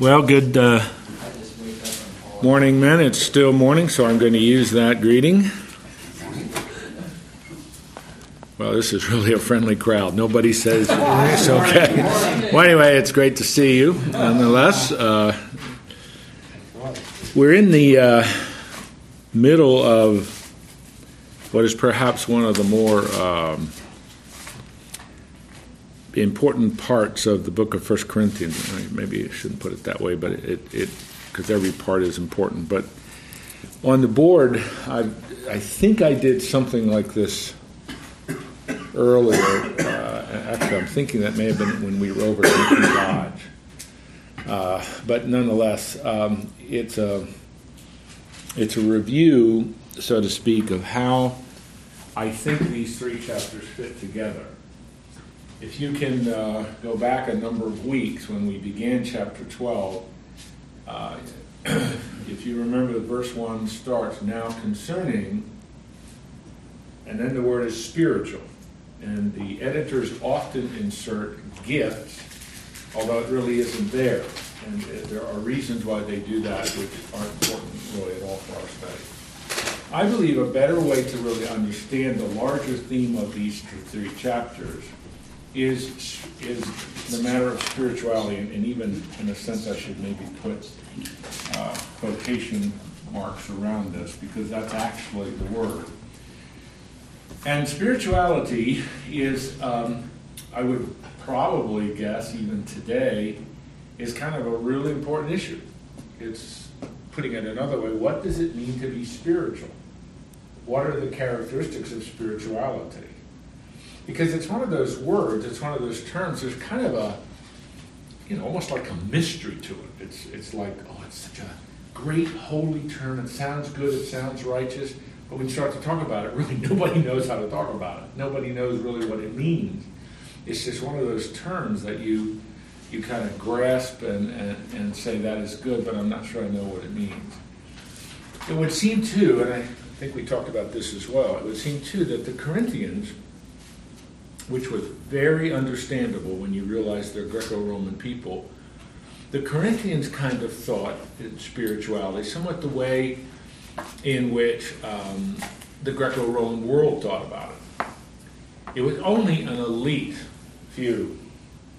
Well, good uh, morning, men. It's still morning, so I'm going to use that greeting. Well, this is really a friendly crowd. Nobody says it's okay. Well, anyway, it's great to see you nonetheless. Uh, we're in the uh, middle of what is perhaps one of the more um, important parts of the book of First Corinthians. Maybe I shouldn't put it that way, but it because every part is important. But on the board, I I think I did something like this earlier. Uh, actually, I'm thinking that may have been when we were over at Lincoln Lodge. Uh, but nonetheless, um, it's a it's a review, so to speak, of how I think these three chapters fit together. If you can uh, go back a number of weeks when we began chapter 12, uh, if you remember, the verse 1 starts now concerning, and then the word is spiritual. And the editors often insert gifts, although it really isn't there. And there are reasons why they do that, which aren't important really at all for our study. I believe a better way to really understand the larger theme of these three chapters is is the matter of spirituality, and even in a sense, I should maybe put uh, quotation marks around this because that's actually the word. And spirituality is, um, I would probably guess, even today, is kind of a really important issue. It's putting it another way what does it mean to be spiritual? What are the characteristics of spirituality? Because it's one of those words, it's one of those terms, there's kind of a, you know, almost like a mystery to it. It's, it's like, oh, it's such a great holy term. It sounds good, it sounds righteous. But when you start to talk about it, really nobody knows how to talk about it. Nobody knows really what it means. It's just one of those terms that you you kind of grasp and, and, and say that is good, but I'm not sure I know what it means. It would seem too, and I think we talked about this as well, it would seem too that the Corinthians, which was very understandable when you realize they're Greco Roman people, the Corinthians kind of thought in spirituality somewhat the way in which um, the Greco Roman world thought about it. It was only an elite few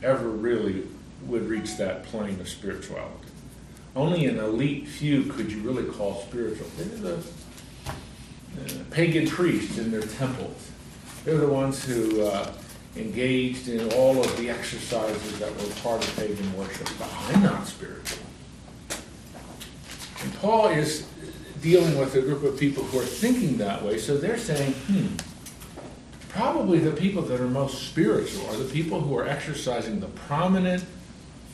ever really would reach that plane of spirituality. Only an elite few could you really call spiritual. They were the uh, pagan priests in their temples. They were the ones who uh, engaged in all of the exercises that were part of pagan worship. But I'm not spiritual. And Paul is dealing with a group of people who are thinking that way, so they're saying, hmm, probably the people that are most spiritual are the people who are exercising the prominent,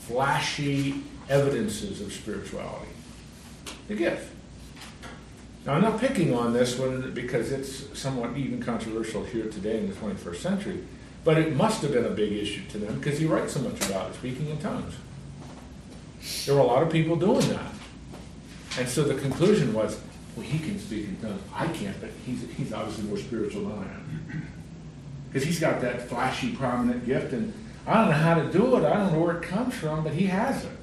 flashy evidences of spirituality. The gift. Now, I'm not picking on this one because it's somewhat even controversial here today in the 21st century, but it must have been a big issue to them because he writes so much about it, speaking in tongues. There were a lot of people doing that. And so the conclusion was, well, he can speak in tongues. I can't, but he's, he's obviously more spiritual than I am. Because he's got that flashy, prominent gift, and I don't know how to do it. I don't know where it comes from, but he has it.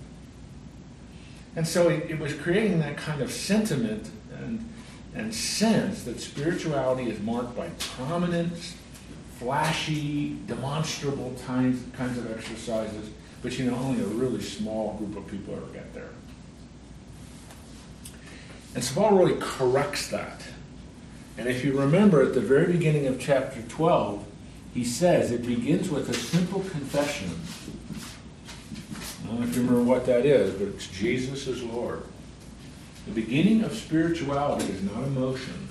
And so it, it was creating that kind of sentiment and, and sense that spirituality is marked by prominent, flashy, demonstrable kinds, kinds of exercises, but you know, only a really small group of people ever get there. And so Paul really corrects that. And if you remember at the very beginning of chapter 12, he says it begins with a simple confession. I don't know if you remember what that is, but it's Jesus is Lord. The beginning of spirituality is not emotion.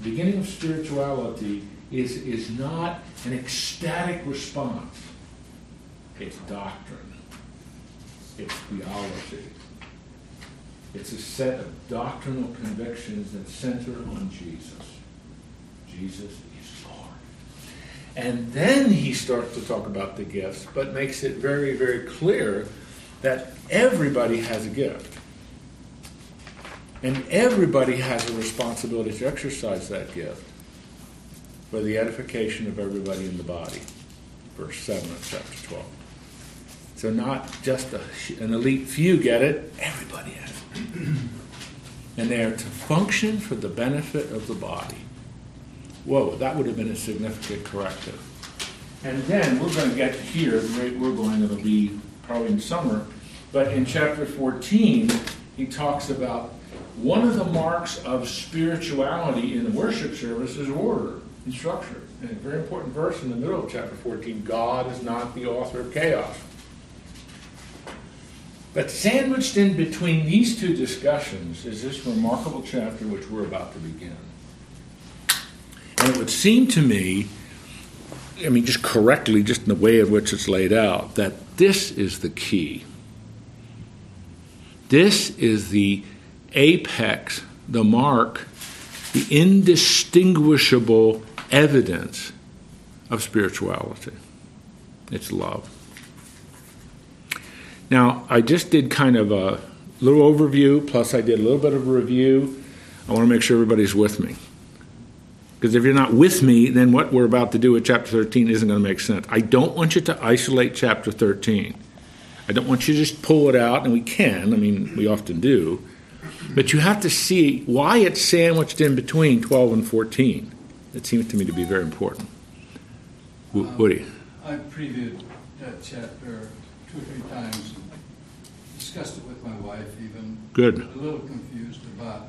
The beginning of spirituality is, is not an ecstatic response. It's doctrine. It's theology. It's a set of doctrinal convictions that center on Jesus. Jesus is Lord. And then he starts to talk about the gifts, but makes it very, very clear that everybody has a gift. And everybody has a responsibility to exercise that gift for the edification of everybody in the body. Verse 7 of chapter 12. So not just a, an elite few get it, everybody has it. and they are to function for the benefit of the body. Whoa, that would have been a significant corrective. And then we're going to get here, we're going, it'll be probably in summer. But in chapter 14, he talks about one of the marks of spirituality in the worship service is order and structure. And a very important verse in the middle of chapter 14 God is not the author of chaos. But sandwiched in between these two discussions is this remarkable chapter which we're about to begin. And it would seem to me, I mean, just correctly, just in the way in which it's laid out, that this is the key. This is the apex, the mark, the indistinguishable evidence of spirituality. It's love. Now, I just did kind of a little overview, plus I did a little bit of a review. I want to make sure everybody's with me. Because if you're not with me, then what we're about to do with chapter 13 isn't going to make sense. I don't want you to isolate chapter 13. I don't want you to just pull it out, and we can, I mean, we often do. But you have to see why it's sandwiched in between 12 and 14. It seems to me to be very important. Um, Woody? I previewed that chapter two or three times, and discussed it with my wife even. Good. A little confused about,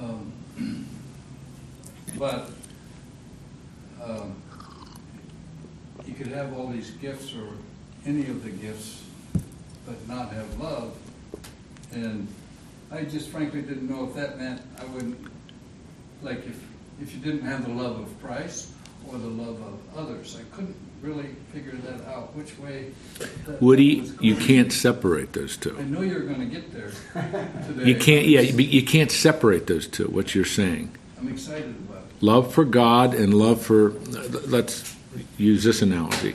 um, but um, you could have all these gifts or any of the gifts, but not have love. And I just frankly didn't know if that meant I wouldn't, like if, if you didn't have the love of Christ or the love of others. I couldn't really figure that out, which way. Woody, you can't separate those two. I know you're going to get there today. You can't, yeah, you can't separate those two, what you're saying. I'm excited about it. Love for God and love for, let's use this analogy.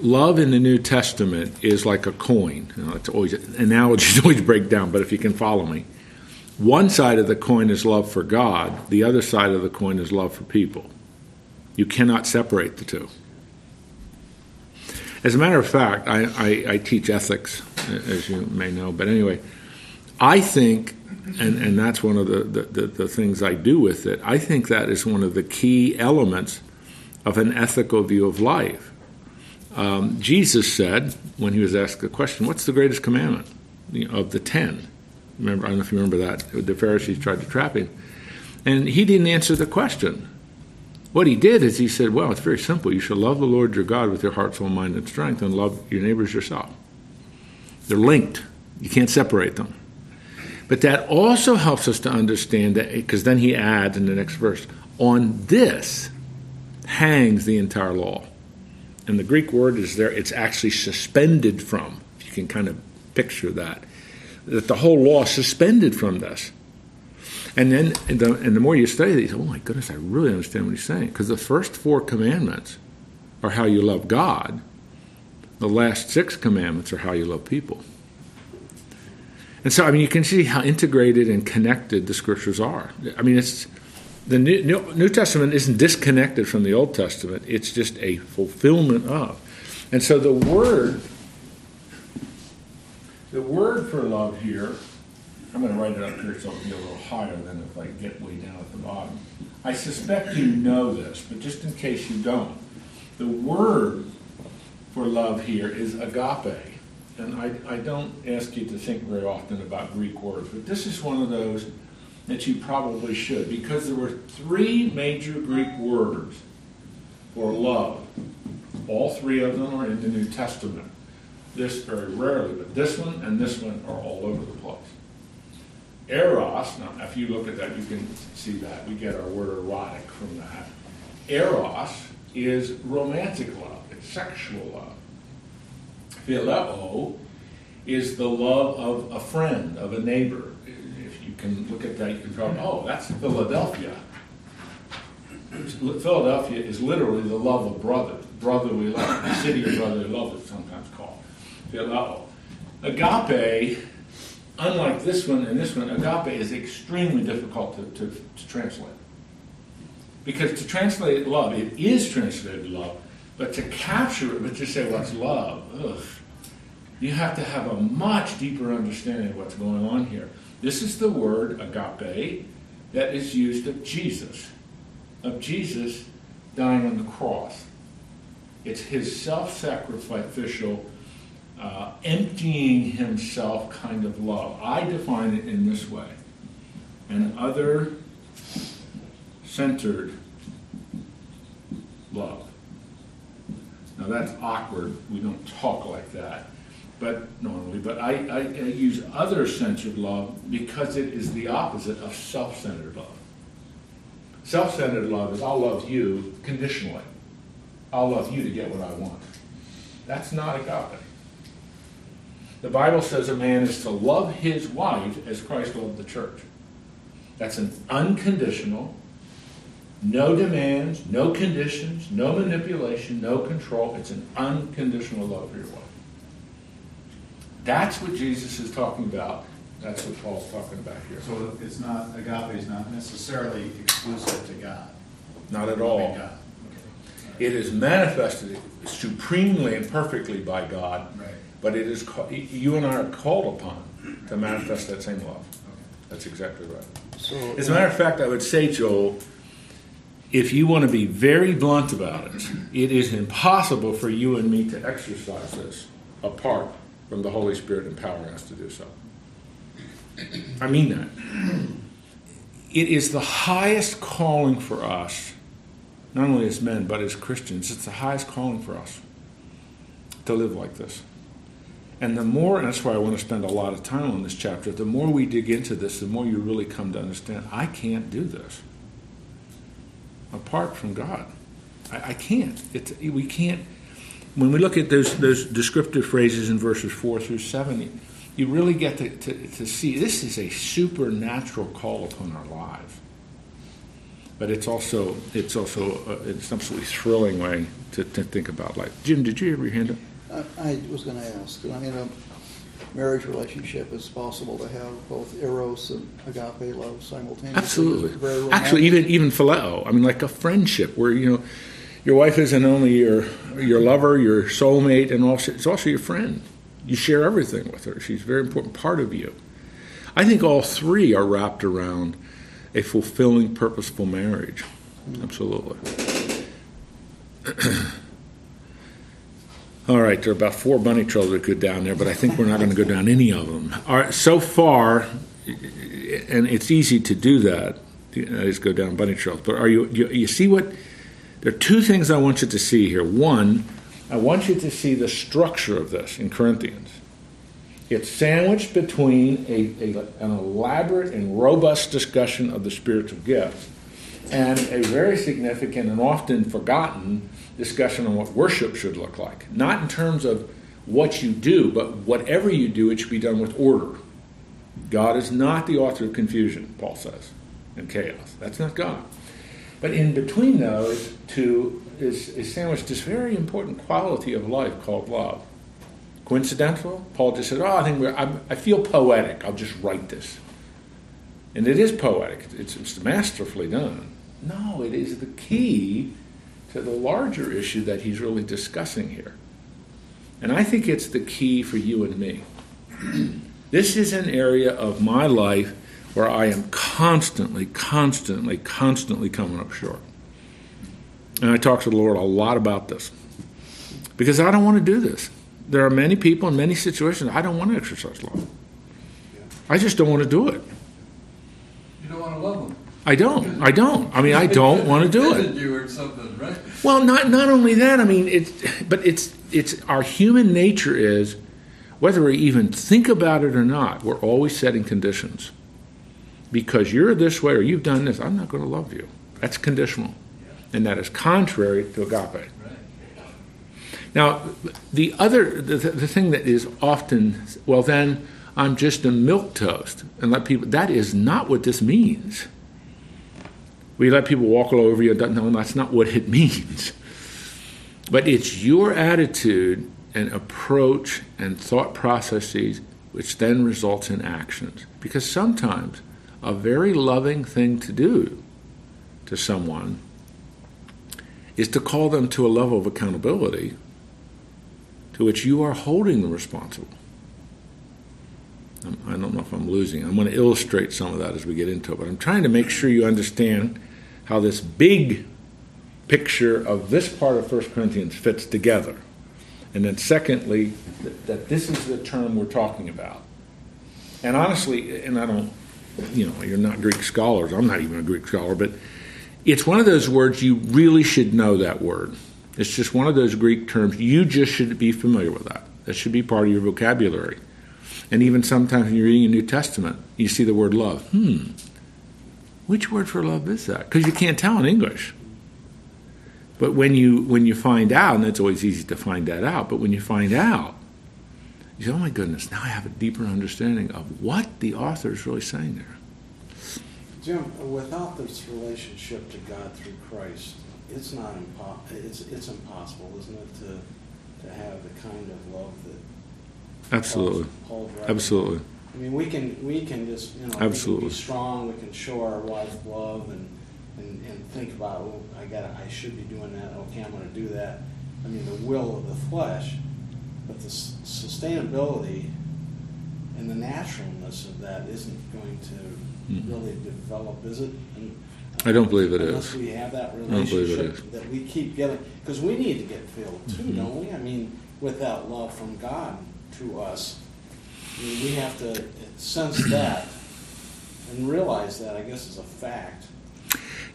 Love in the New Testament is like a coin. You know, it's always analogies always break down, but if you can follow me, one side of the coin is love for God. The other side of the coin is love for people. You cannot separate the two. As a matter of fact, I, I, I teach ethics, as you may know, but anyway, I think, and, and that's one of the, the, the, things I do with it, I think that is one of the key elements of an ethical view of life. Um, Jesus said, when he was asked the question, What's the greatest commandment of the ten? Remember, I don't know if you remember that. The Pharisees tried to trap him. And he didn't answer the question. What he did is he said, Well, it's very simple. You shall love the Lord your God with your heart, soul, mind, and strength, and love your neighbors yourself. They're linked, you can't separate them. But that also helps us to understand that, because then he adds in the next verse, on this hangs the entire law. And the Greek word is there, it's actually suspended from, if you can kind of picture that, that the whole law suspended from this. And then, and the, and the more you study these, oh my goodness, I really understand what he's saying. Because the first four commandments are how you love God, the last six commandments are how you love people. And so, I mean, you can see how integrated and connected the scriptures are. I mean, it's the New, New, New Testament isn't disconnected from the Old Testament, it's just a fulfillment of. And so the word, the word for love here, I'm going to write it up here so it'll be a little higher than if I get way down at the bottom. I suspect you know this, but just in case you don't, the word for love here is agape. And I, I don't ask you to think very often about Greek words, but this is one of those that you probably should, because there were three major Greek words for love. All three of them are in the New Testament. This very rarely, but this one and this one are all over the place. Eros, now if you look at that, you can see that. We get our word erotic from that. Eros is romantic love, it's sexual love. Phileo is the love of a friend, of a neighbor. If you can look at that, you can go, oh, that's Philadelphia. Philadelphia is literally the love of brothers, brotherly love, the city of brotherly love is sometimes called. Phileo. Agape, unlike this one and this one, agape is extremely difficult to, to, to translate. Because to translate love, it is translated love, but to capture it, but to say what's love, ugh, You have to have a much deeper understanding of what's going on here. This is the word agape that is used of Jesus, of Jesus dying on the cross. It's his self sacrificial, uh, emptying himself kind of love. I define it in this way an other centered love. Now that's awkward. We don't talk like that, but normally. But I, I, I use other-centered love because it is the opposite of self-centered love. Self-centered love is I'll love you conditionally. I'll love you to get what I want. That's not agape. The Bible says a man is to love his wife as Christ loved the church. That's an unconditional, no demands, no conditions, no manipulation, no control. It's an unconditional love for your wife. That's what Jesus is talking about. That's what Paul's talking about here. So it's not, agape is not necessarily exclusive to God. Not at all. God. Okay. It is manifested supremely and perfectly by God, Right. But it is you and I are called upon to manifest that same love. That's exactly right. So, As a matter of fact, I would say, Joel, if you want to be very blunt about it, it is impossible for you and me to exercise this apart from the Holy Spirit empowering us to do so. I mean that. It is the highest calling for us, not only as men, but as Christians. It's the highest calling for us to live like this. And the more, and that's why I want to spend a lot of time on this chapter, the more we dig into this, the more you really come to understand I can't do this apart from God. I, I can't. It's, we can't. When we look at those, those descriptive phrases in verses 4 through 7, you really get to, to, to see this is a supernatural call upon our lives. But it's also, it's also uh, it's an absolutely thrilling way to, to think about life. Jim, did you ever hand up? I, I was going to ask, I mean, a marriage relationship is possible to have both eros and agape love simultaneously. Absolutely. It's very romantic. Actually, even even phileo. I mean, like a friendship where you know your wife isn't only your your lover, your soulmate, and also it's also your friend. You share everything with her. She's a very important part of you. I think all three are wrapped around a fulfilling, purposeful marriage. Mm-hmm. Absolutely. All right, there are about four bunny trails that go down there, but I think we're not going to go down any of them. All right, so far, and it's easy to do that, uh, is go down bunny trails. But are you, you you see what? There are two things I want you to see here. One, I want you to see the structure of this in Corinthians. It's sandwiched between a, a, an elaborate and robust discussion of the spiritual gifts and a very significant and often forgotten discussion on what worship should look like. Not in terms of what you do, but whatever you do, it should be done with order. God is not the author of confusion, Paul says, and chaos. That's not God. But in between those two is, is sandwiched this very important quality of life called love. Coincidental? Paul just said, "Oh, I think we're, I'm, I feel poetic. I'll just write this." And it is poetic. It's, it's masterfully done. No, it is the key to the larger issue that he's really discussing here. And I think it's the key for you and me. this is an area of my life where I am constantly, constantly, constantly coming up short. And I talk to the Lord a lot about this because I don't want to do this. There are many people in many situations I don't want to exercise love. I just don't want to do it. You don't want to love them. I don't. I don't. I mean, I don't want to do it. You or something? Well, not not only that. I mean, it's but it's it's our human nature is whether we even think about it or not. We're always setting conditions because you're this way or you've done this. I'm not going to love you. That's conditional, and that is contrary to agape. Now, the other the, the thing that is often well, then I'm just a milk toast, and let people. That is not what this means. We let people walk all over you. No, that's not what it means. But it's your attitude and approach and thought processes which then results in actions. Because sometimes a very loving thing to do to someone is to call them to a level of accountability to which you are holding them responsible. I'm- don't know if I'm losing. I'm going to illustrate some of that as we get into it, but I'm trying to make sure you understand how this big picture of this part of 1 Corinthians fits together. And then, secondly, that, that this is the term we're talking about. And honestly, and I don't, you know, you're not Greek scholars, I'm not even a Greek scholar, but it's one of those words you really should know that word. It's just one of those Greek terms. You just should be familiar with that. That should be part of your vocabulary. And even sometimes when you're reading a New Testament, you see the word love. Hmm, which word for love is that? Because you can't tell in English. But when you when you find out, and it's always easy to find that out, but when you find out, you say, "Oh my goodness! Now I have a deeper understanding of what the author is really saying there." Jim, without this relationship to God through Christ, it's not impo- it's, it's impossible, isn't it, to, to have the kind of love that Absolutely, absolutely. I mean, we can, we can just, you know, Absolutely. be strong, we can show our wife love and, and, and think about, oh, I gotta, I should be doing that, okay, I'm gonna do that. I mean, the will of the flesh, but the s- sustainability and the naturalness of that isn't going to Mhm. really develop, is it? And- I don't believe it Unless is. we have that don't believe it relationship that we keep getting, because we need to get filled too, Mhm. don't we? I mean, without love from God to us, I mean, we have to sense that and realize that, I guess, is a fact.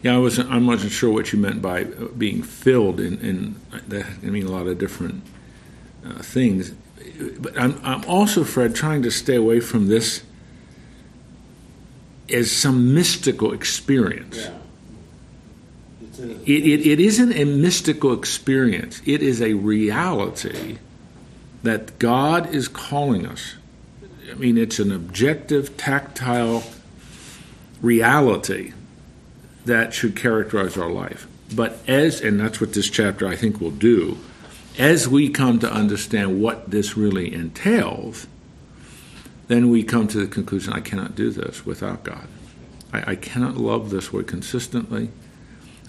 Yeah, I wasn't. I wasn't sure what you meant by uh, being filled, and, and that can mean a lot of different uh, things. But I'm, I'm also, Fred, trying to stay away from this as some mystical experience. Yeah. A- It, it, it isn't a mystical experience. It is a reality that God is calling us. I mean, it's an objective, tactile reality that should characterize our life. But as, and that's what this chapter I think will do, as we come to understand what this really entails, then we come to the conclusion I cannot do this without God. I, I cannot love this way consistently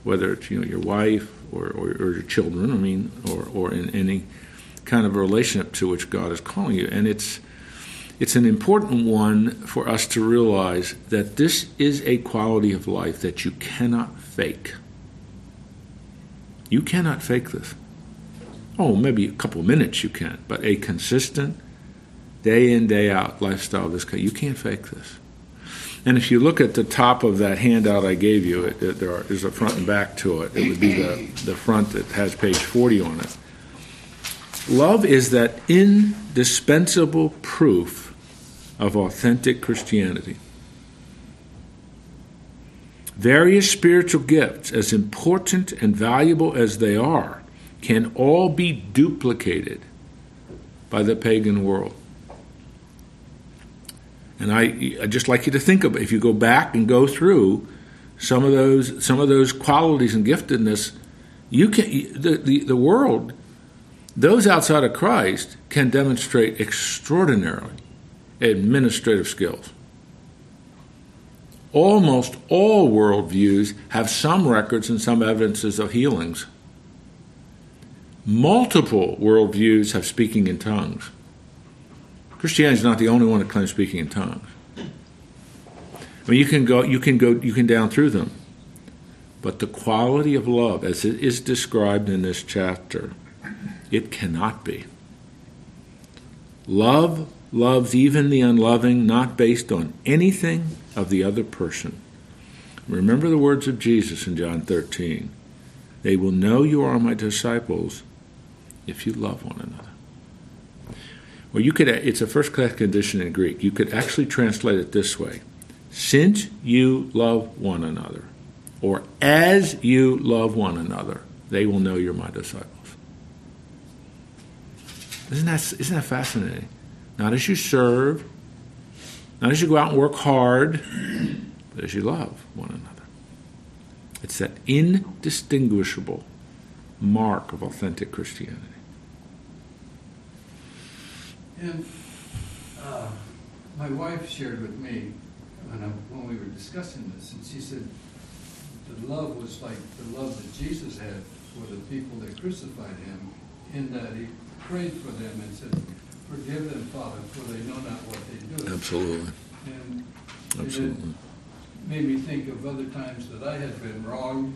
whether it's you know your wife or, or, or your children, I mean, or, or in any kind of a relationship to which God is calling you. And it's it's an important one for us to realize that this is a quality of life that you cannot fake. You cannot fake this. Oh, maybe a couple minutes you can, but a consistent, day in, day out lifestyle of this kind, you can't fake this. And if you look at the top of that handout I gave you, it, it, there are, there's a front and back to it. It would be the, the front that has page 40 on it. Love is that indispensable proof of authentic Christianity. Various spiritual gifts, as important and valuable as they are, can all be duplicated by the pagan world. And I, I just like you to think of if you go back and go through some of those some of those qualities and giftedness, you can the, the, the world, those outside of Christ can demonstrate extraordinarily administrative skills. Almost all worldviews have some records and some evidences of healings. Multiple worldviews have speaking in tongues. Christianity is not the only one that claims speaking in tongues. I mean, you can go, you can go, you can down through them, but the quality of love, as it is described in this chapter, it cannot be. Love loves even the unloving, not based on anything of the other person. Remember the words of Jesus in John 13. They will know you are my disciples if you love one another. Well, you could, it's a first class condition in Greek. You could actually translate it this way Since you love one another, or as you love one another, they will know you're my disciples. Isn't that, isn't that fascinating? Not as you serve, not as you go out and work hard, but as you love one another. It's that indistinguishable mark of authentic Christianity. And uh, my wife shared with me when, I, when we were discussing this, and she said the love was like the love that Jesus had for the people that crucified him, in that he prayed for them and said, forgive them, Father, for they know not what they do. Absolutely. And it Absolutely. made me think of other times that I had been wrong.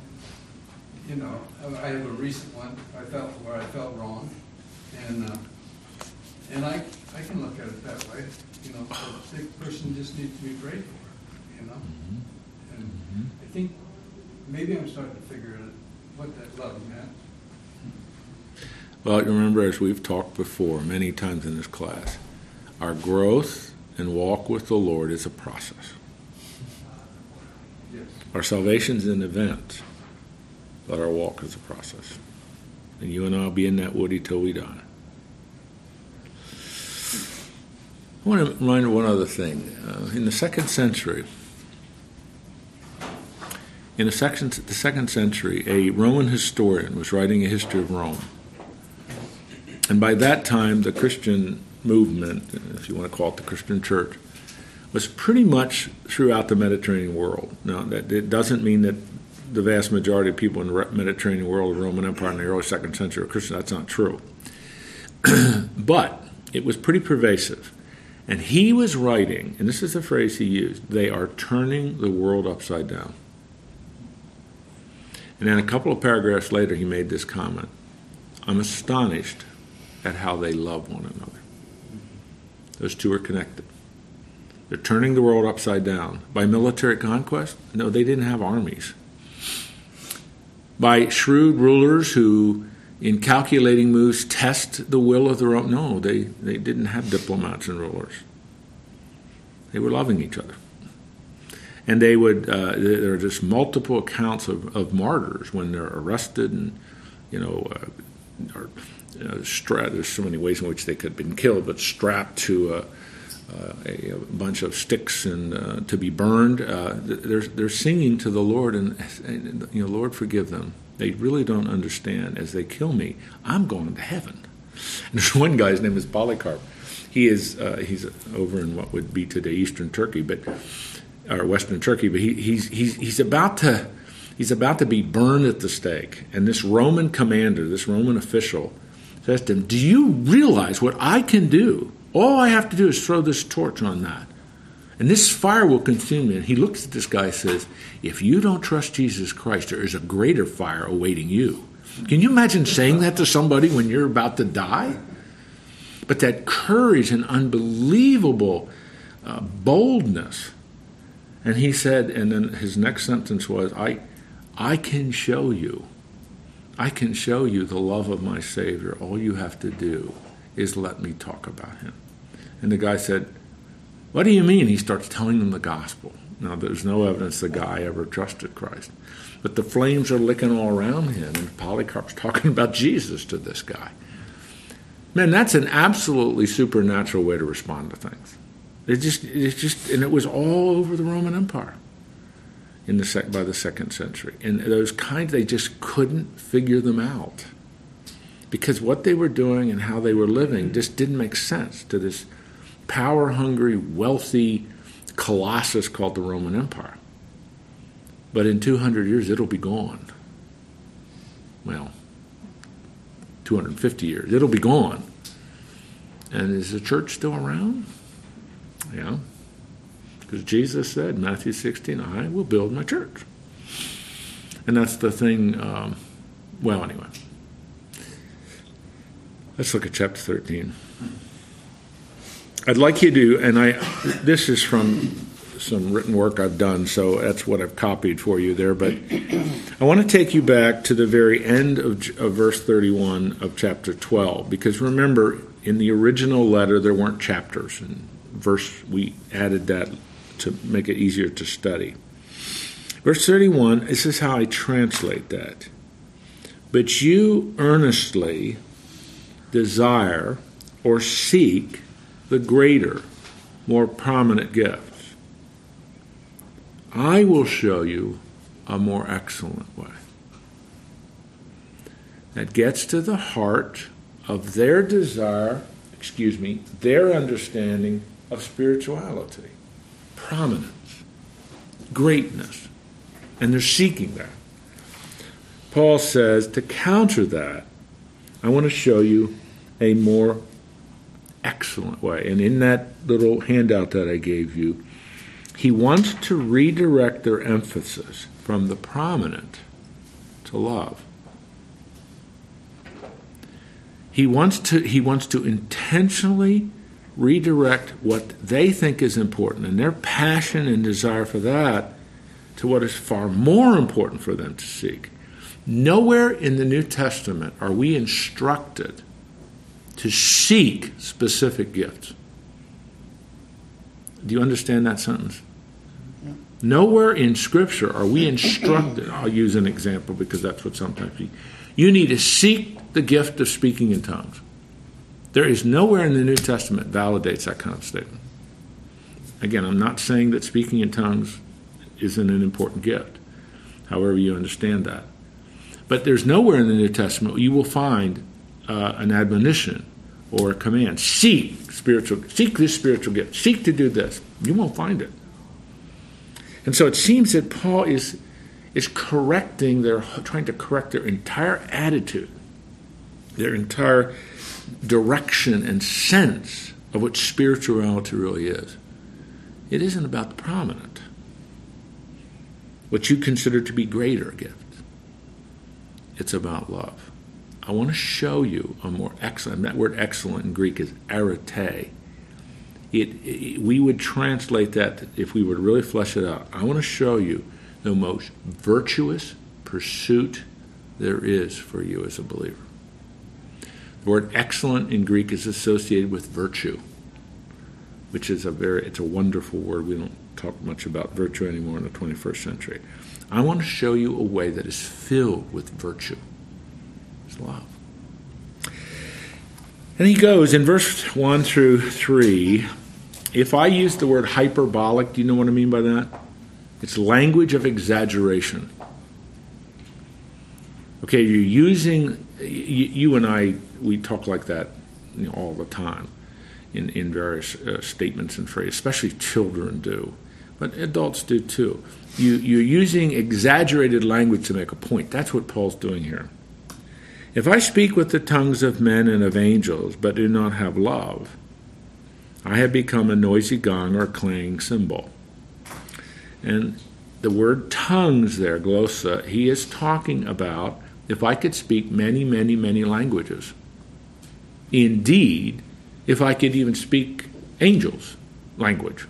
You know, I have a recent one, I felt, where I felt wrong. And, uh, and I, I can look at it that way, you know, the sick person just needs to be prayed for, you know? And I think, maybe I'm starting to figure out what that love meant. Well, you remember, as we've talked before many times in this class, our growth and walk with the Lord is a process. Yes. Our salvation is an event, but our walk is a process. And you and I will be in that woody till we die. I want to remind you one other thing. Uh, in the second century, in the second, the second century, a Roman historian was writing a history of Rome. And by that time, the Christian movement, if you want to call it the Christian church, was pretty much throughout the Mediterranean world. Now, that it doesn't mean that the vast majority of people in the Mediterranean world, the Roman Empire in the early second century, were Christian. That's not true. but it was pretty pervasive. And he was writing, and this is the phrase he used they are turning the world upside down. And then a couple of paragraphs later, he made this comment I'm astonished at how they love one another. Those two are connected. They're turning the world upside down. By military conquest? No, they didn't have armies. By shrewd rulers who, in calculating moves, test the will of their own? No, they, they didn't have diplomats and rulers. They were loving each other. And they would, uh, there are just multiple accounts of, of martyrs when they're arrested and, you know, uh, or, uh, stra- there's so many ways in which they could have been killed, but strapped to a, uh, a, a, bunch of sticks and uh, to be burned. Uh, they're, they're singing to the Lord, and, and, you know, Lord, forgive them. They really don't understand. As they kill me, I'm going to heaven. And there's one guy, his name is Polycarp. He is uh, he's over in what would be today Eastern Turkey, but or Western Turkey. But he, he's he's he's about to he's about to be burned at the stake, and this Roman commander, this Roman official, to him, "Do you realize what I can do?" All I have to do is throw this torch on that. And this fire will consume you. And he looks at this guy and says, If you don't trust Jesus Christ, there is a greater fire awaiting you. Can you imagine saying that to somebody when you're about to die? But that courage and unbelievable uh, boldness. And he said, and then his next sentence was, I, I can show you. I can show you the love of my Savior. All you have to do is let me talk about him. And the guy said, What do you mean? He starts telling them the gospel. Now, there's no evidence the guy ever trusted Christ. But the flames are licking all around him, and Polycarp's talking about Jesus to this guy. Man, that's an absolutely supernatural way to respond to things. It just, it's just, and it was all over the Roman Empire in the sec, by the second century. And those kinds, they just couldn't figure them out because what they were doing and how they were living just didn't make sense to this power hungry, wealthy colossus called the Roman Empire. But in 200 years, it'll be gone. Well, 250 years, it'll be gone. And is the church still around? Yeah. Because Jesus said, Matthew 16, I will build my church. And that's the thing, um, well, anyway. Let's look at chapter 13. I'd like you to, and I, this is from some written work I've done, so that's what I've copied for you there. But I want to take you back to the very end of, of verse 31 of chapter 12, because remember, in the original letter, there weren't chapters, and verse we added that to make it easier to study. Verse 31, this is how I translate that. But you earnestly desire or seek the greater, more prominent gifts. I will show you a more excellent way. That gets to the heart of their desire, excuse me, their understanding of spirituality, prominence, greatness, and they're seeking that. Paul says to counter that, I want to show you a more excellent way. And in that little handout that I gave you, he wants to redirect their emphasis from the prominent to love. He wants to, he wants to intentionally redirect what they think is important and their passion and desire for that to what is far more important for them to seek. Nowhere in the New Testament are we instructed to seek specific gifts. Do you understand that sentence? Nowhere in Scripture are we instructed. I'll use an example because that's what sometimes we. You need to seek the gift of speaking in tongues. There is nowhere in the New Testament validates that kind of statement. Again, I'm not saying that speaking in tongues isn't an important gift, however, you understand that. But there's nowhere in the New Testament you will find uh, an admonition or a command. Seek spiritual, seek this spiritual gift. Seek to do this. You won't find it. And so it seems that Paul is is correcting their, trying to correct their entire attitude, their entire direction and sense of what spirituality really is. It isn't about the prominent, what you consider to be greater gift. It's about love. I want to show you a more excellent, that word excellent in Greek is arete. It, it, we would translate that if we would really flesh it out. I want to show you the most virtuous pursuit there is for you as a believer. The word excellent in Greek is associated with virtue, which is a very it's a wonderful word. We don't talk much about virtue anymore in the 21st century. I want to show you a way that is filled with virtue. It's love. And he goes in verse 1 through 3. If I use the word hyperbolic, do you know what I mean by that? It's language of exaggeration. Okay, you're using, you, you and I, we talk like that you know, all the time in, in various uh, statements and phrases, especially children do, but adults do too. You, you're using exaggerated language to make a point. That's what Paul's doing here. If I speak with the tongues of men and of angels, but do not have love, I have become a noisy gong or clanging cymbal. And the word tongues there, glossa, he is talking about if I could speak many, many, many languages. Indeed, if I could even speak angels' language.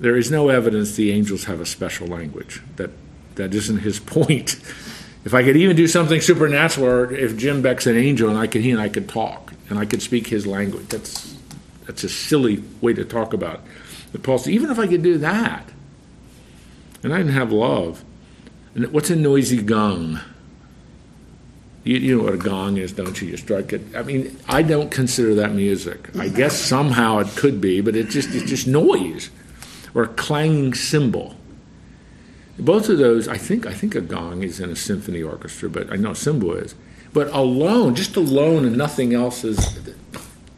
There is no evidence the angels have a special language. That that isn't his point. If I could even do something supernatural, or if Jim Beck's an angel and I could he and I could talk and I could speak his language, that's that's a silly way to talk about it. But Paul says, even if I could do that, and I didn't have love, and what's a noisy gong? You, you, know what a gong is, don't you? You strike it. I mean, I don't consider that music. I guess somehow it could be, but it's just it's just noise, or a clanging cymbal. Both of those, I think, I think a gong is in a symphony orchestra, but I know a cymbal is. But alone, just alone, and nothing else is,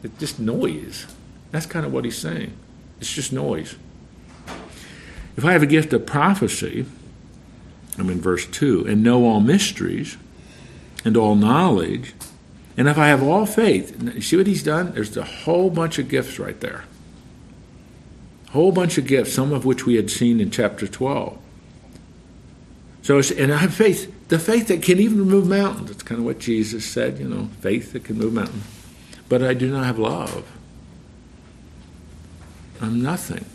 it's just noise. That's kind of what he's saying. It's just noise. If I have a gift of prophecy, I'm in verse 2, and know all mysteries and all knowledge, and if I have all faith, see what he's done? There's a whole bunch of gifts right there. A whole bunch of gifts, some of which we had seen in chapter 12. So, and I have faith, the faith that can even move mountains. That's kind of what Jesus said, you know, faith that can move mountains. But I do not have love. I'm nothing.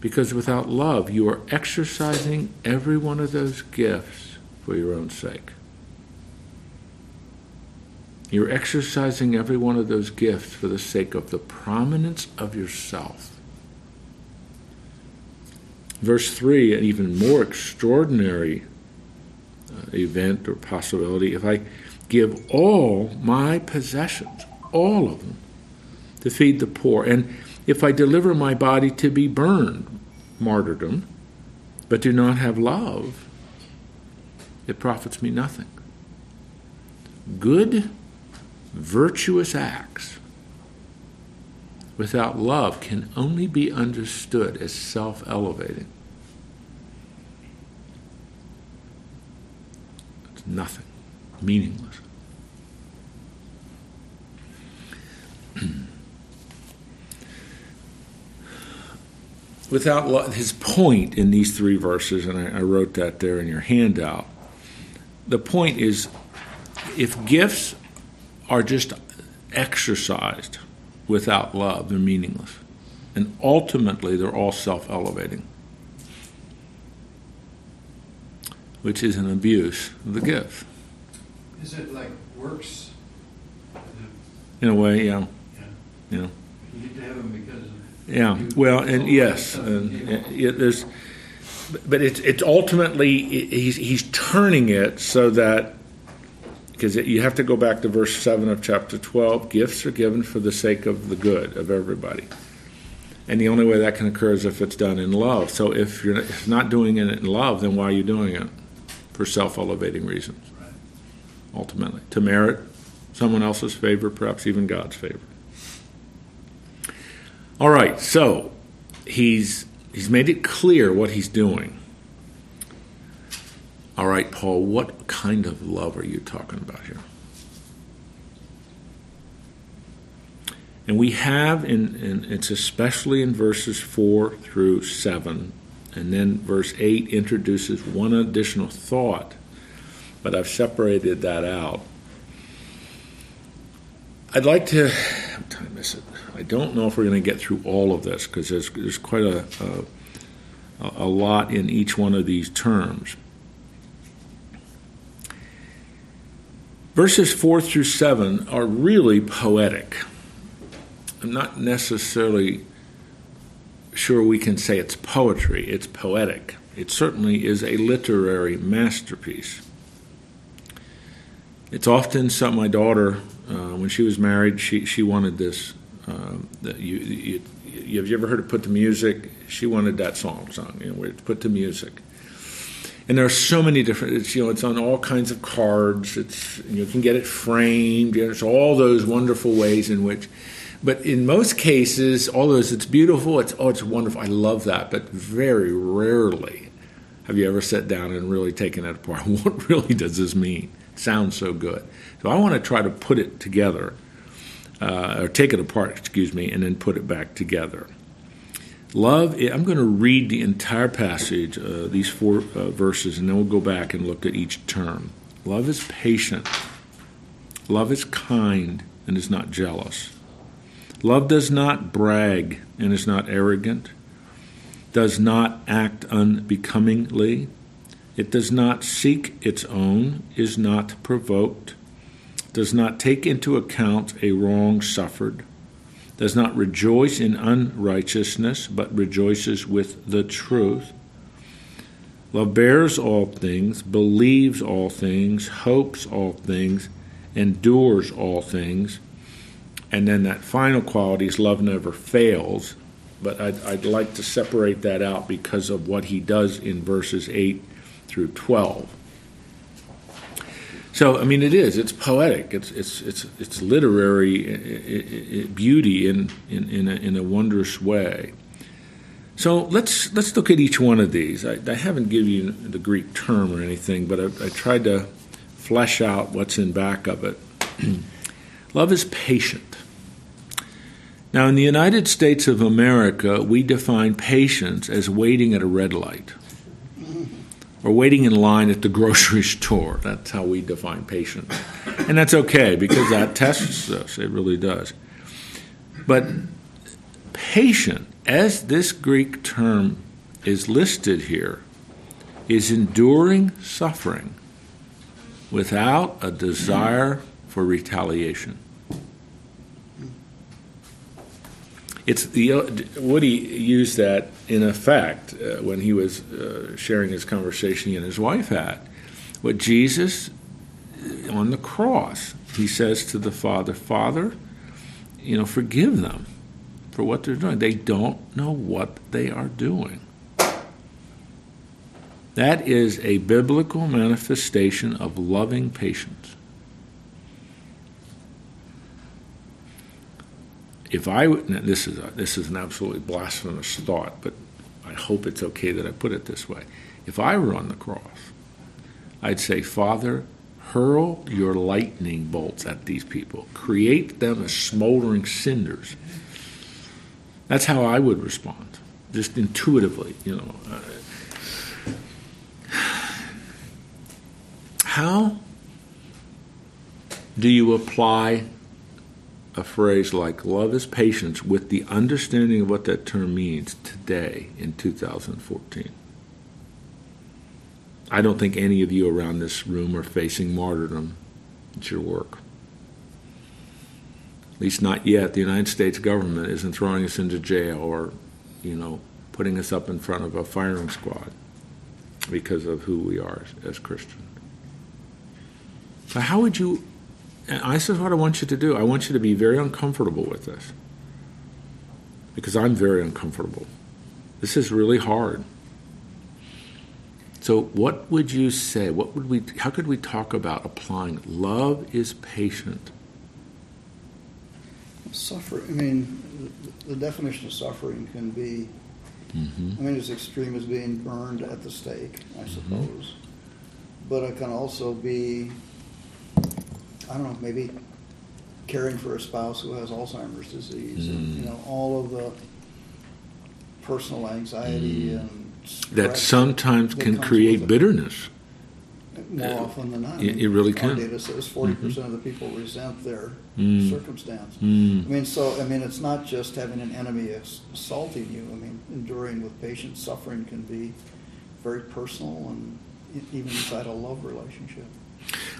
Because without love, you are exercising every one of those gifts for your own sake. You're exercising every one of those gifts for the sake of the prominence of yourself. Verse 3, an even more extraordinary uh, event or possibility. If I give all my possessions, all of them, to feed the poor, and if I deliver my body to be burned, martyrdom, but do not have love, it profits me nothing. Good, virtuous acts without love can only be understood as self elevating. It's nothing, meaningless. without love, his point in these three verses, and I, I wrote that there in your handout, the point is, if gifts are just exercised without love, they're meaningless, and ultimately they're all self-elevating, which is an abuse of the gift. Is it like works? In a way, yeah, Yeah. you know. You get to heaven because of. Yeah, well, and oh, yes, that and yeah, there's, but it's it's ultimately he's he's turning it so that because you have to go back to verse seven of chapter twelve. Gifts are given for the sake of the good of everybody, and the only way that can occur is if it's done in love. So if you're not doing it in love, then why are you doing it? For self-elevating reasons, ultimately to merit someone else's favor, perhaps even God's favor. All right, so he's he's made it clear what he's doing. All right, Paul, what kind of love are you talking about here? And we have, in, in it's especially in verses four through seven, and then verse eight introduces one additional thought, but I've separated that out. I'd like to. What time is it? I don't know if we're going to get through all of this because there's, there's quite a, a, a lot in each one of these terms. Verses 4 through 7 are really poetic. I'm not necessarily sure we can say it's poetry, it's poetic. It certainly is a literary masterpiece. It's often something my daughter, uh, when she was married, she, she wanted this. Um, you, you, you, have you ever heard it Put to Music? She wanted that song sung, you know, where it's Put to Music. And there are so many different, it's, you know, it's on all kinds of cards. It's, you can get it framed. You know, it's all those wonderful ways in which, but in most cases, all those, it's beautiful. It's, oh, it's wonderful. I love that. But very rarely have you ever sat down and really taken it apart. What really does this mean? It sounds so good. So I want to try to put it together, uh, or take it apart, excuse me, and then put it back together. Love, I'm going to read the entire passage, uh, these four uh, verses, and then we'll go back and look at each term. Love is patient. Love is kind and is not jealous. Love does not brag and is not arrogant, does not act unbecomingly. It does not seek its own, is not provoked, does not take into account a wrong suffered, does not rejoice in unrighteousness, but rejoices with the truth. Love bears all things, believes all things, hopes all things, endures all things. And then that final quality is love never fails. But I'd, I'd like to separate that out because of what he does in verses 8 through 12. So I mean, it is. It's poetic. It's it's it's it's literary beauty in in in a, in a wondrous way. So let's let's look at each one of these. I, I haven't given you the Greek term or anything, but I, I tried to flesh out what's in back of it. Love is patient. Now, in the United States of America, we define patience as waiting at a red light or waiting in line at the grocery store. That's how we define patience. And that's okay because that tests us, it really does. But patient, as this Greek term is listed here, is enduring suffering without a desire for retaliation. It's the Woody used that in effect uh, when he was uh, sharing his conversation he and his wife had. What Jesus on the cross, he says to the Father, Father, you know, forgive them for what they're doing. They don't know what they are doing. That is a biblical manifestation of loving patience. If I this is a, this is an absolutely blasphemous thought, but I hope it's okay that I put it this way. If I were on the cross, I'd say, Father, hurl your lightning bolts at these people, create them as smoldering cinders. That's how I would respond. just intuitively, you know. How do you apply a phrase like love is patience with the understanding of what that term means today in 2014? I don't think any of you around this room are facing martyrdom at your work. At least not yet. The United States government isn't throwing us into jail or, you know, putting us up in front of a firing squad because of who we are as, Christians. So, how would you? And this is what I want you to do. I want you to be very uncomfortable with this because I'm very uncomfortable. This is really hard. So, what would you say? What would we? How could we talk about applying love is patient? Suffer, I mean, the the definition of suffering can be, mm-hmm. I mean, as extreme as being burned at the stake, I mm-hmm. suppose. But it can also be, I don't know, maybe caring for a spouse who has Alzheimer's disease, and, you know, all of the personal anxiety and That sometimes that can create bitterness. More often than not. I It- mean, it really Our can. Mm-hmm. data says forty percent of the people resent their Mm. circumstance. Mm. I mean, so, I mean, it's not just having an enemy assaulting you. I mean, enduring with patience, suffering can be very personal and even inside a love relationship.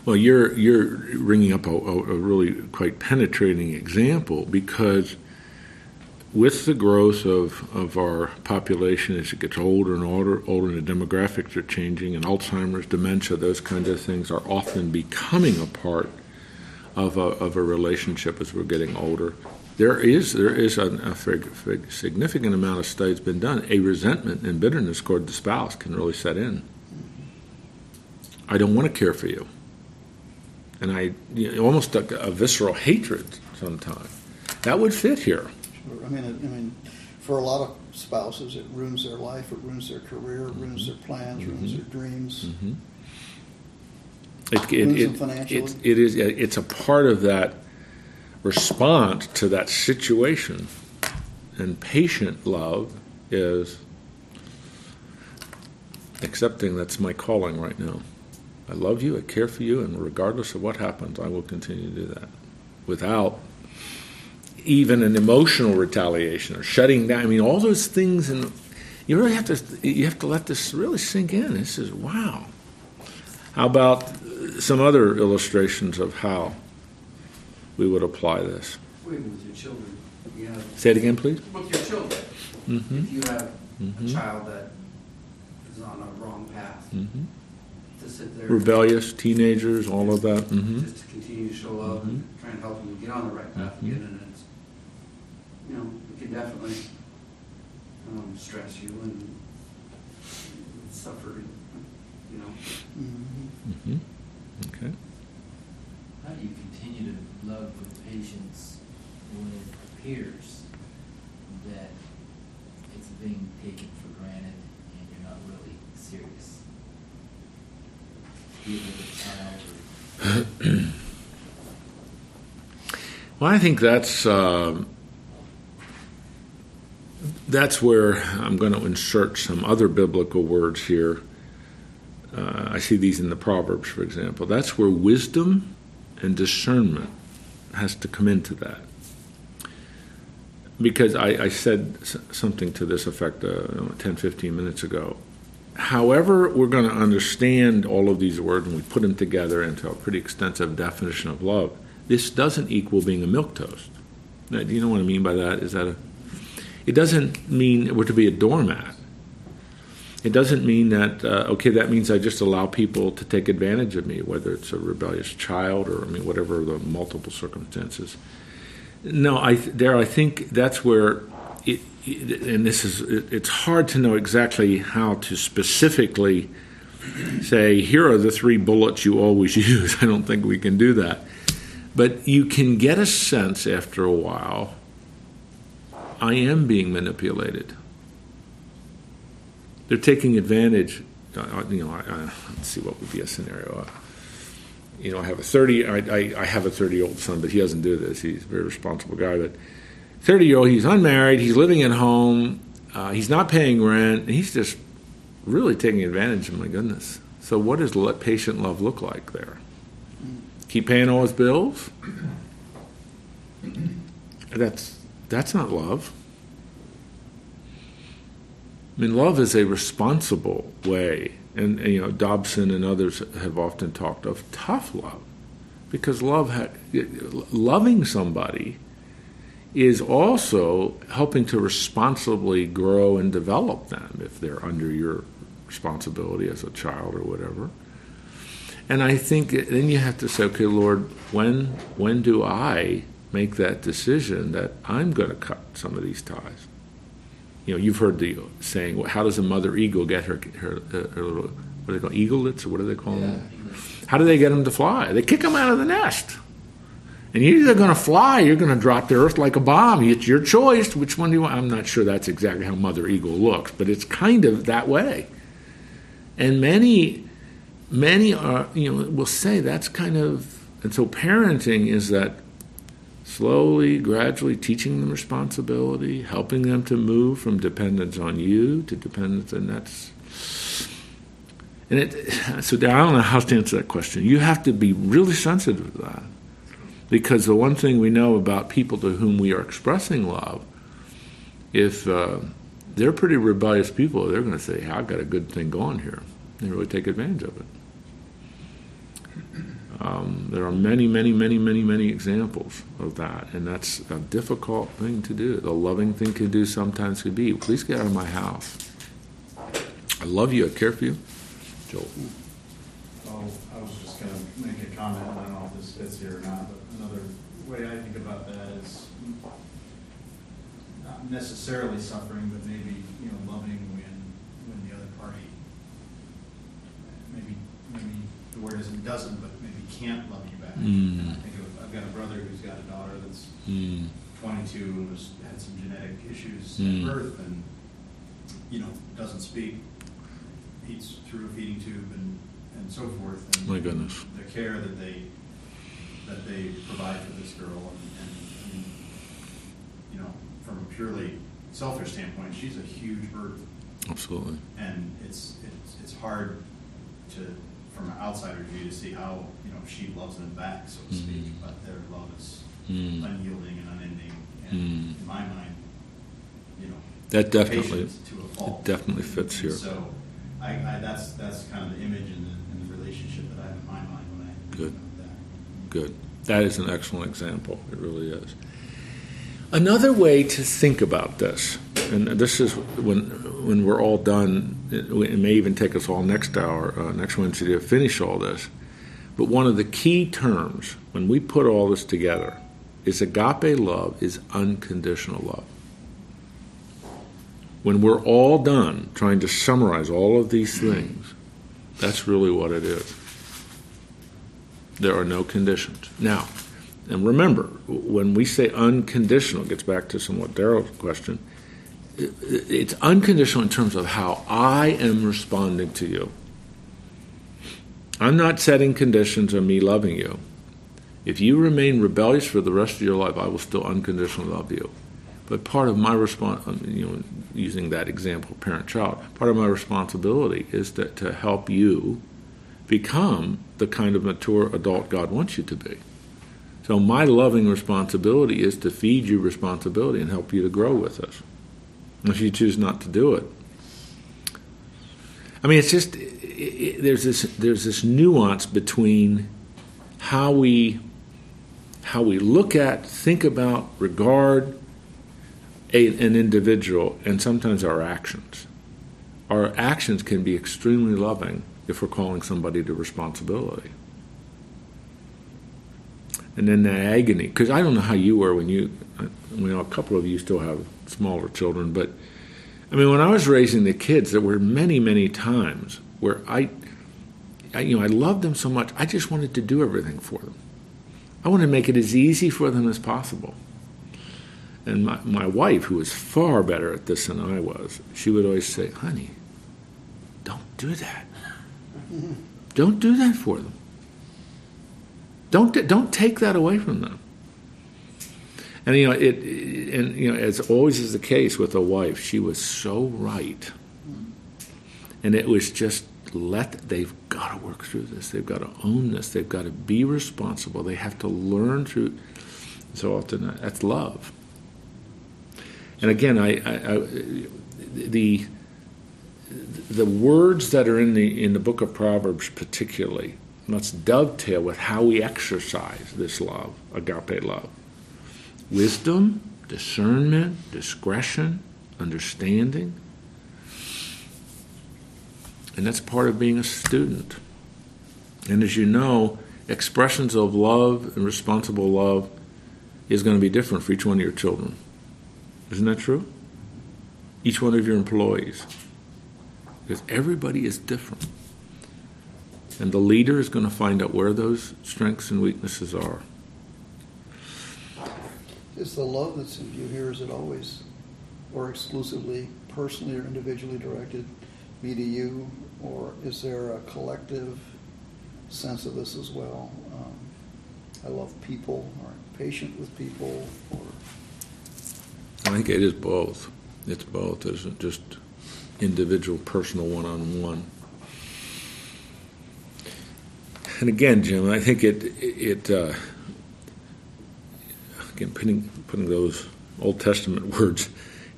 Well, you're you're ringing up a, a, really quite penetrating example because with the growth of, of our population as it gets older and older, older, and the demographics are changing, and Alzheimer's, dementia, those kinds of things are often becoming a part of a, of a relationship as we're getting older. There is there is a, a significant amount of studies been done. A resentment and bitterness toward the spouse can really set in. I don't want to care for you and I you know, almost a, a visceral hatred sometimes. That would fit here. Sure. I mean, I mean, for a lot of spouses, it ruins their life, it ruins their career, it ruins their mm-hmm. plans, ruins mm-hmm. their dreams. Mm-hmm. It, it, it, it, it is, It's a part of that response to that situation, and patient love is accepting that's my calling right now. I love you, I care for you, and regardless of what happens, I will continue to do that without even an emotional retaliation or shutting down. I mean, all those things, and you really have to you have to let this really sink in. This is wow. How about some other illustrations of how we would apply this? With your children, you have, Say it again, please. with your children, Mm-hmm. if you have a child that is on a wrong path, Mm-hmm. To sit there. Rebellious teenagers, all of that. Mm-hmm. Just to continue to show love and try and help them get on the right path again, and it's, you know, it can definitely, um, stress you and suffer, you know. Mhm. Mm-hmm. Okay. How do you continue to love with patience when it appears that it's being taken for granted and you're not really serious? Be it with a child or Well, I think that's um, that's where I'm going to insert some other biblical words here. Uh, I see these in the Proverbs, for example. That's where wisdom and discernment has to come into that. Because I, I said something to this effect uh, 10, 15 minutes ago. However, we're going to understand all of these words and we put them together into a pretty extensive definition of love. This doesn't equal being a milk toast. Now, do you know what I mean by that? Is that a? It doesn't mean we're to be a doormat. It doesn't mean that uh, okay. That means I just allow people to take advantage of me, whether it's a rebellious child or I mean whatever the multiple circumstances. No, I there I think that's where and this is it's hard to know exactly how to specifically say here are the three bullets you always use. I don't think we can do that. But you can get a sense after a while I am being manipulated. They're taking advantage. uh, You know, I, I, let's see what would be a scenario. Uh, you know, I have a thirty. I, I, I have a thirty-year-old son, but he doesn't do this. He's a very responsible guy. But thirty-year-old, he's unmarried. He's living at home. uh, he's not paying rent. He's just really taking advantage of my goodness. So, what does patient love look like there? Keep paying all his bills? That's that's not love. I mean, love is a responsible way, and, and, you know Dobson and others have often talked of tough love, because love, ha- loving somebody, is also helping to responsibly grow and develop them if they're under your responsibility as a child or whatever. And I think then you have to say, okay, Lord, when when do I make that decision that I'm going to cut some of these ties? You know, you've heard the saying, well, how does a mother eagle get her her, her little what do they call eaglets or what do they call them? How do they get them to fly? They kick them out of the nest. And you're either going to fly, you're going to drop to earth like a bomb. It's your choice. Which one do you want? I'm not sure that's exactly how Mother Eagle looks, but it's kind of that way. And many, many are, you know, will say that's kind of, and so parenting is that slowly, gradually teaching them responsibility, helping them to move from dependence on you to dependence, and that's, and it, so I don't know how to answer that question. You have to be really sensitive to that. Because the one thing we know about people to whom we are expressing love, if uh, they're pretty rebellious people, they're going to say, hey, I've got a good thing going here. They really take advantage of it. Um, there are many, many, many, many, many examples of that, and that's a difficult thing to do. The loving thing to do sometimes could be, please get out of my house. I love you, I care for you. Joel. Oh, I was just gonna make a comment, I don't know if this fits here or not, but another way I think about that is not necessarily suffering, but maybe, you know, loving when, when the other party, maybe, maybe the word isn't doesn't, but maybe can't love you back. Mm. I think of, I've got a brother who's got a daughter that's Mm. twenty-two and was, had some genetic issues Mm. at birth and, you know, doesn't speak, eats through a feeding tube and, and so forth. and My goodness. The care that they, that they provide for this girl and, and, you know, from a purely selfish standpoint, she's a huge burden. Absolutely. And it's, it's, it's hard to, from an outsider view, to see how, you know, she loves them back, so to speak, Mhm. but their love is Mm. unyielding and unending, and Mm. in my mind, you know. That definitely, To a fault. it definitely fits here. So, I, I, that's, that's kind of the image and the, and the relationship that I have in my mind when I Good. of that. Good. That is an excellent example. It really is. Another way to think about this, and this is when when we're all done, it, it may even take us all next hour, uh, next Wednesday to finish all this. But one of the key terms when we put all this together is agape love is unconditional love. When we're all done trying to summarize all of these things, that's really what it is. There are no conditions. Now, and remember, when we say unconditional, it gets back to somewhat Daryl's question. It's unconditional in terms of how I am responding to you. I'm not setting conditions on me loving you. If you remain rebellious for the rest of your life, I will still unconditionally love you. But part of my response, um, you know, using that example, parent-child, part of my responsibility is that to help you become the kind of mature adult God wants you to be. So my loving responsibility is to feed you responsibility and help you to grow with us. If you choose not to do it, I mean, it's just i i there's this there's this nuance between how we how we look at, think about, regard a, an individual, and sometimes our actions. Our actions can be extremely loving if we're calling somebody to responsibility. And then the agony, because I don't know how you were when you, I mean, a couple of you still have smaller children, but I mean, when I was raising the kids, there were many, many times where I, I, you know, I loved them so much, I just wanted to do everything for them. I wanted to make it as easy for them as possible. And my, my wife, who was far better at this than I was, she would always say, honey, don't do that. Don't do that for them. Don't, don't take that away from them. And you know, it, and you know, as always is the case with a wife, she was so right. And it was just let they've got to work through this. They've got to own this. They've got to be responsible. They have to learn through. So often, uh, that's love. And again, I, I, I the the words that are in the in the book of Proverbs, particularly, let's dovetail with how we exercise this love, agape love. Wisdom, discernment, discretion, understanding. And that's part of being a student. And as you know, expressions of love and responsible love is going to be different for each one of your children. Isn't that true? Each one of your employees. Because everybody is different. And the leader is going to find out where those strengths and weaknesses are. Is the love that's in view here, is it always or exclusively personally or individually directed, me to you, or is there a collective sense of this as well? Um, I love people, or I'm patient with people, or I think it is both. It's both. It isn't just individual, personal, one on one. And again, Jim, I think it it uh, again putting putting those Old Testament words.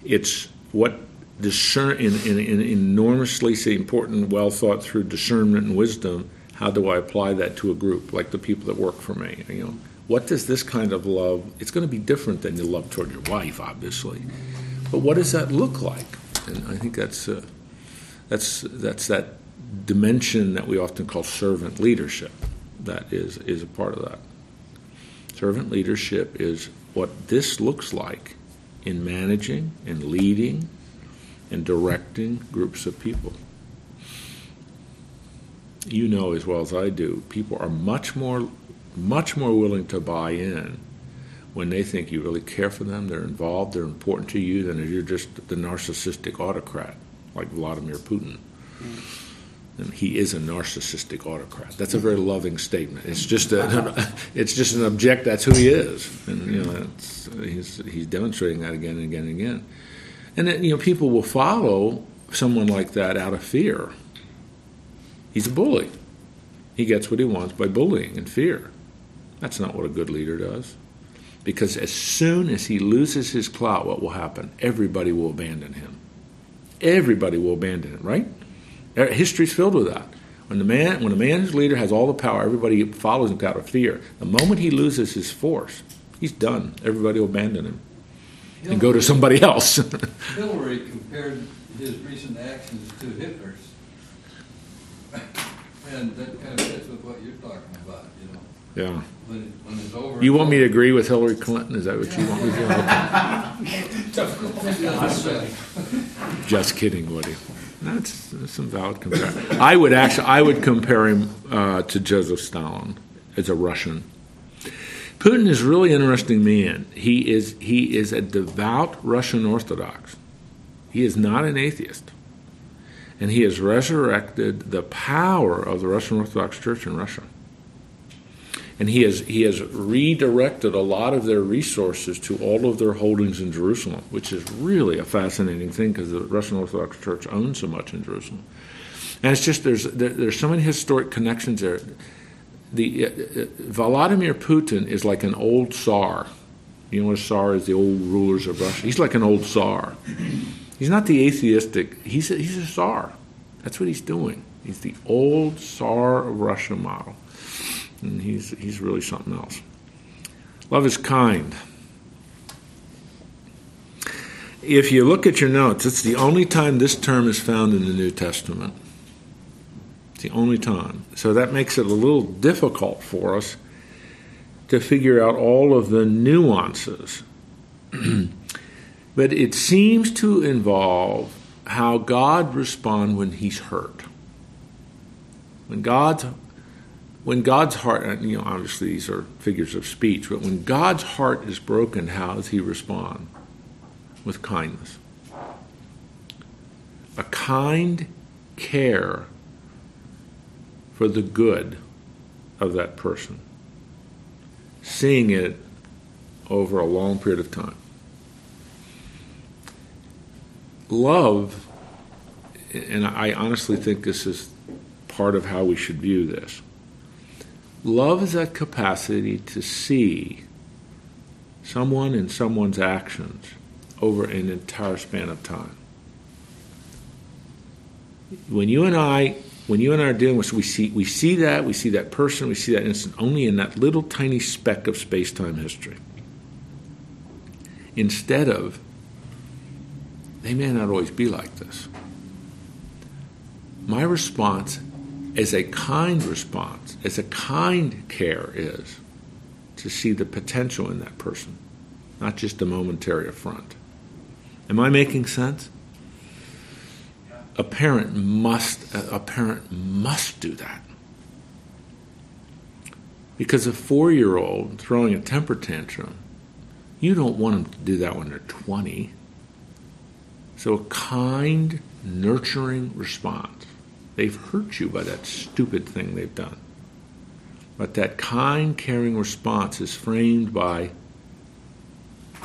It's what discern in, in, in enormously important, well thought through discernment and wisdom. How do I apply that to a group like the people that work for me? You know, what does this kind of love? It's going to be different than your love toward your wife, obviously. But what does that look like? And I think that's uh, that's that's that dimension that we often call servant leadership. That is is a part of that. Servant leadership is what this looks like in managing and leading and directing groups of people. You know as well as I do, people are much more much more willing to buy in when they think you really care for them, they're involved, they're important to you, than if you're just the narcissistic autocrat like Vladimir Putin. Mm. And he is a narcissistic autocrat. That's a very loving statement. It's just a, it's just an object. That's who he is, and you know he's he's demonstrating that again and again and again. And then, you know people will follow someone like that out of fear. He's a bully. He gets what he wants by bullying and fear. That's not what a good leader does. Because as soon as he loses his clout, what will happen? Everybody will abandon him. Everybody will abandon it, right? Uh, history's filled with that. When the man, when a man's leader has all the power, everybody follows him out of fear. The moment he loses his force, he's done. Everybody will abandon him Hillary, and go to somebody else. Hillary compared his recent actions to Hitler's, and that kind of fits with what you're talking about. You know. Yeah. When, when it's over. You want me to agree with Hillary Clinton? Is that what you want me to do? Just kidding, Woody. That's, that's some valid comparison. I would actually, I would compare him uh, to Joseph Stalin as a Russian. Putin is really interesting man. He is he is a devout Russian Orthodox. He is not an atheist, and he has resurrected the power of the Russian Orthodox Church in Russia and he has he has redirected a lot of their resources to all of their holdings in Jerusalem, which is really a fascinating thing because the Russian Orthodox Church owns so much in Jerusalem, and it's just there's there, there's so many historic connections there. The uh, uh, Vladimir Putin is like an old Tsar. You know what a Tsar is? The old rulers of Russia. He's like an old Tsar. He's not the atheistic. He's a, he's a Tsar. That's what he's doing. He's the old Tsar of Russia model and he's he's really something else. Love is kind. If you look at your notes, it's the only time this term is found in the New Testament. It's the only time. So that makes it a little difficult for us to figure out all of the nuances. but it seems to involve how God responds when he's hurt. When God's when God's heart, you know, obviously these are figures of speech, but when God's heart is broken, how does he respond? With kindness. A kind care for the good of that person. Seeing it over a long period of time. Love, and I honestly think this is part of how we should view this. Love is that capacity to see someone and someone's actions over an entire span of time. When you and I, when you and I are dealing with, we see we see that we see that person, we see that instant only in that little tiny speck of space-time history. Instead of, they may not always be like this. My response as a kind response, as a kind care is to see the potential in that person, not just a momentary affront. Am I making sense? A parent must a parent must do that. Because a 4-year-old throwing a temper tantrum, you don't want them to do that when they're 20. So a kind, nurturing response. They've hurt you by that stupid thing they've done. But that kind, caring response is framed by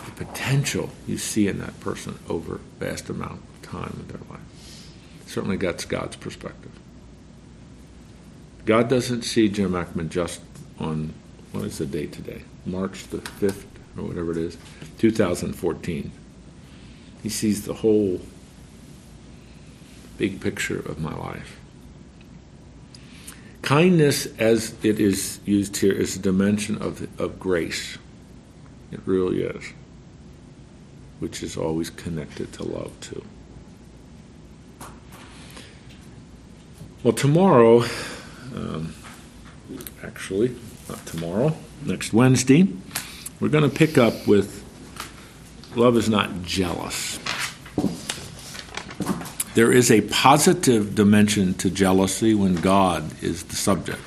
the potential you see in that person over a vast amount of time in their life. Certainly that's God's perspective. God doesn't see Jim Ackman just on, what is the date today? March the 5th, or whatever it is, 2014. He sees the whole big picture of my life. Kindness, as it is used here, is a dimension of, of grace. It really is, which is always connected to love, too. Well, tomorrow, um, actually, not tomorrow, next Wednesday, we're going to pick up with love is not jealous. There is a positive dimension to jealousy when God is the subject.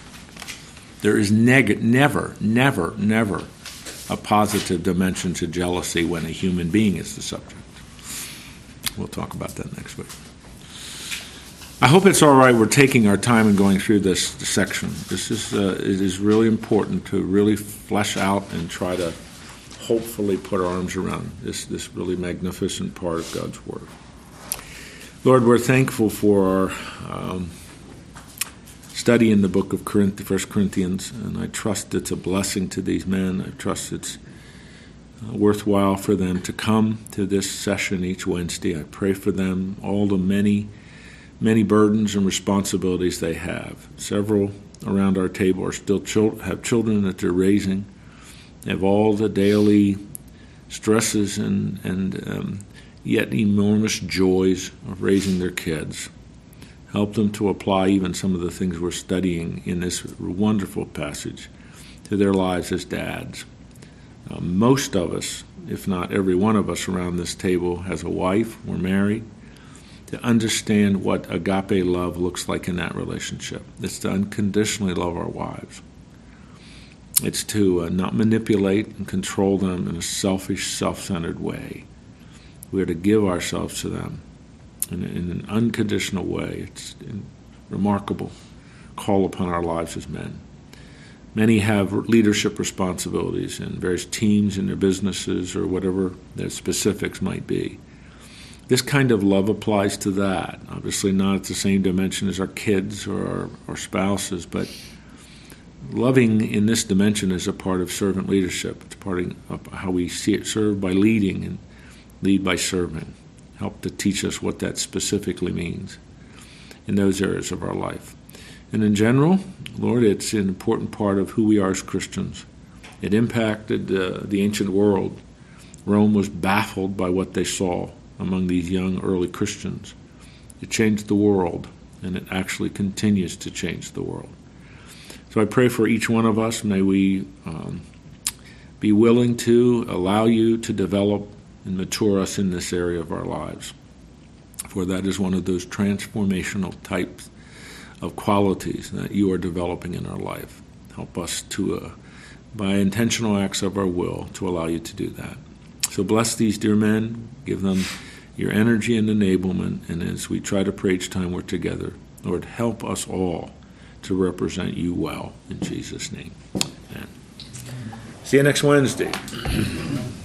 There is neg- never, never, never a positive dimension to jealousy when a human being is the subject. We'll talk about that next week. I hope it's all right. We're taking our time and going through this section. This is uh, it is really important to really flesh out and try to hopefully put our arms around this this really magnificent part of God's Word. Lord, we're thankful for our um, study in the book of Corinth, First Corinthians, and I trust it's a blessing to these men. I trust it's uh, worthwhile for them to come to this session each Wednesday. I pray for them, all the many many burdens and responsibilities they have. Several around our table are still chil- have children that they're raising, have all the daily stresses and and um, yet enormous joys of raising their kids. Help them to apply even some of the things we're studying in this wonderful passage to their lives as dads. Uh, most of us, if not every one of us around this table, has a wife, we're married to understand what agape love looks like in that relationship. It's to unconditionally love our wives. It's to uh, not manipulate and control them in a selfish, self centered way. We are to give ourselves to them in, in an unconditional way. It's remarkable call upon our lives as men. Many have leadership responsibilities in various teams in their businesses or whatever their specifics might be. This kind of love applies to that. Obviously, not at the same dimension as our kids or our, our spouses, but loving in this dimension is a part of servant leadership. It's part of how we see it served by leading and lead by serving. Help to teach us what that specifically means in those areas of our life. And in general, Lord, it's an important part of who we are as Christians. It impacted uh, the ancient world. Rome was baffled by what they saw among these young early Christians. It changed the world, and it actually continues to change the world. So I pray for each one of us. May we um, be willing to allow you to develop and mature us in this area of our lives. For that is one of those transformational types of qualities that you are developing in our life. Help us to, uh, by intentional acts of our will, to allow you to do that. So bless these dear men, give them your energy and enablement, and as we try to pray each time we're together, Lord, help us all to represent you well. In Jesus' name. Amen. See you next Wednesday.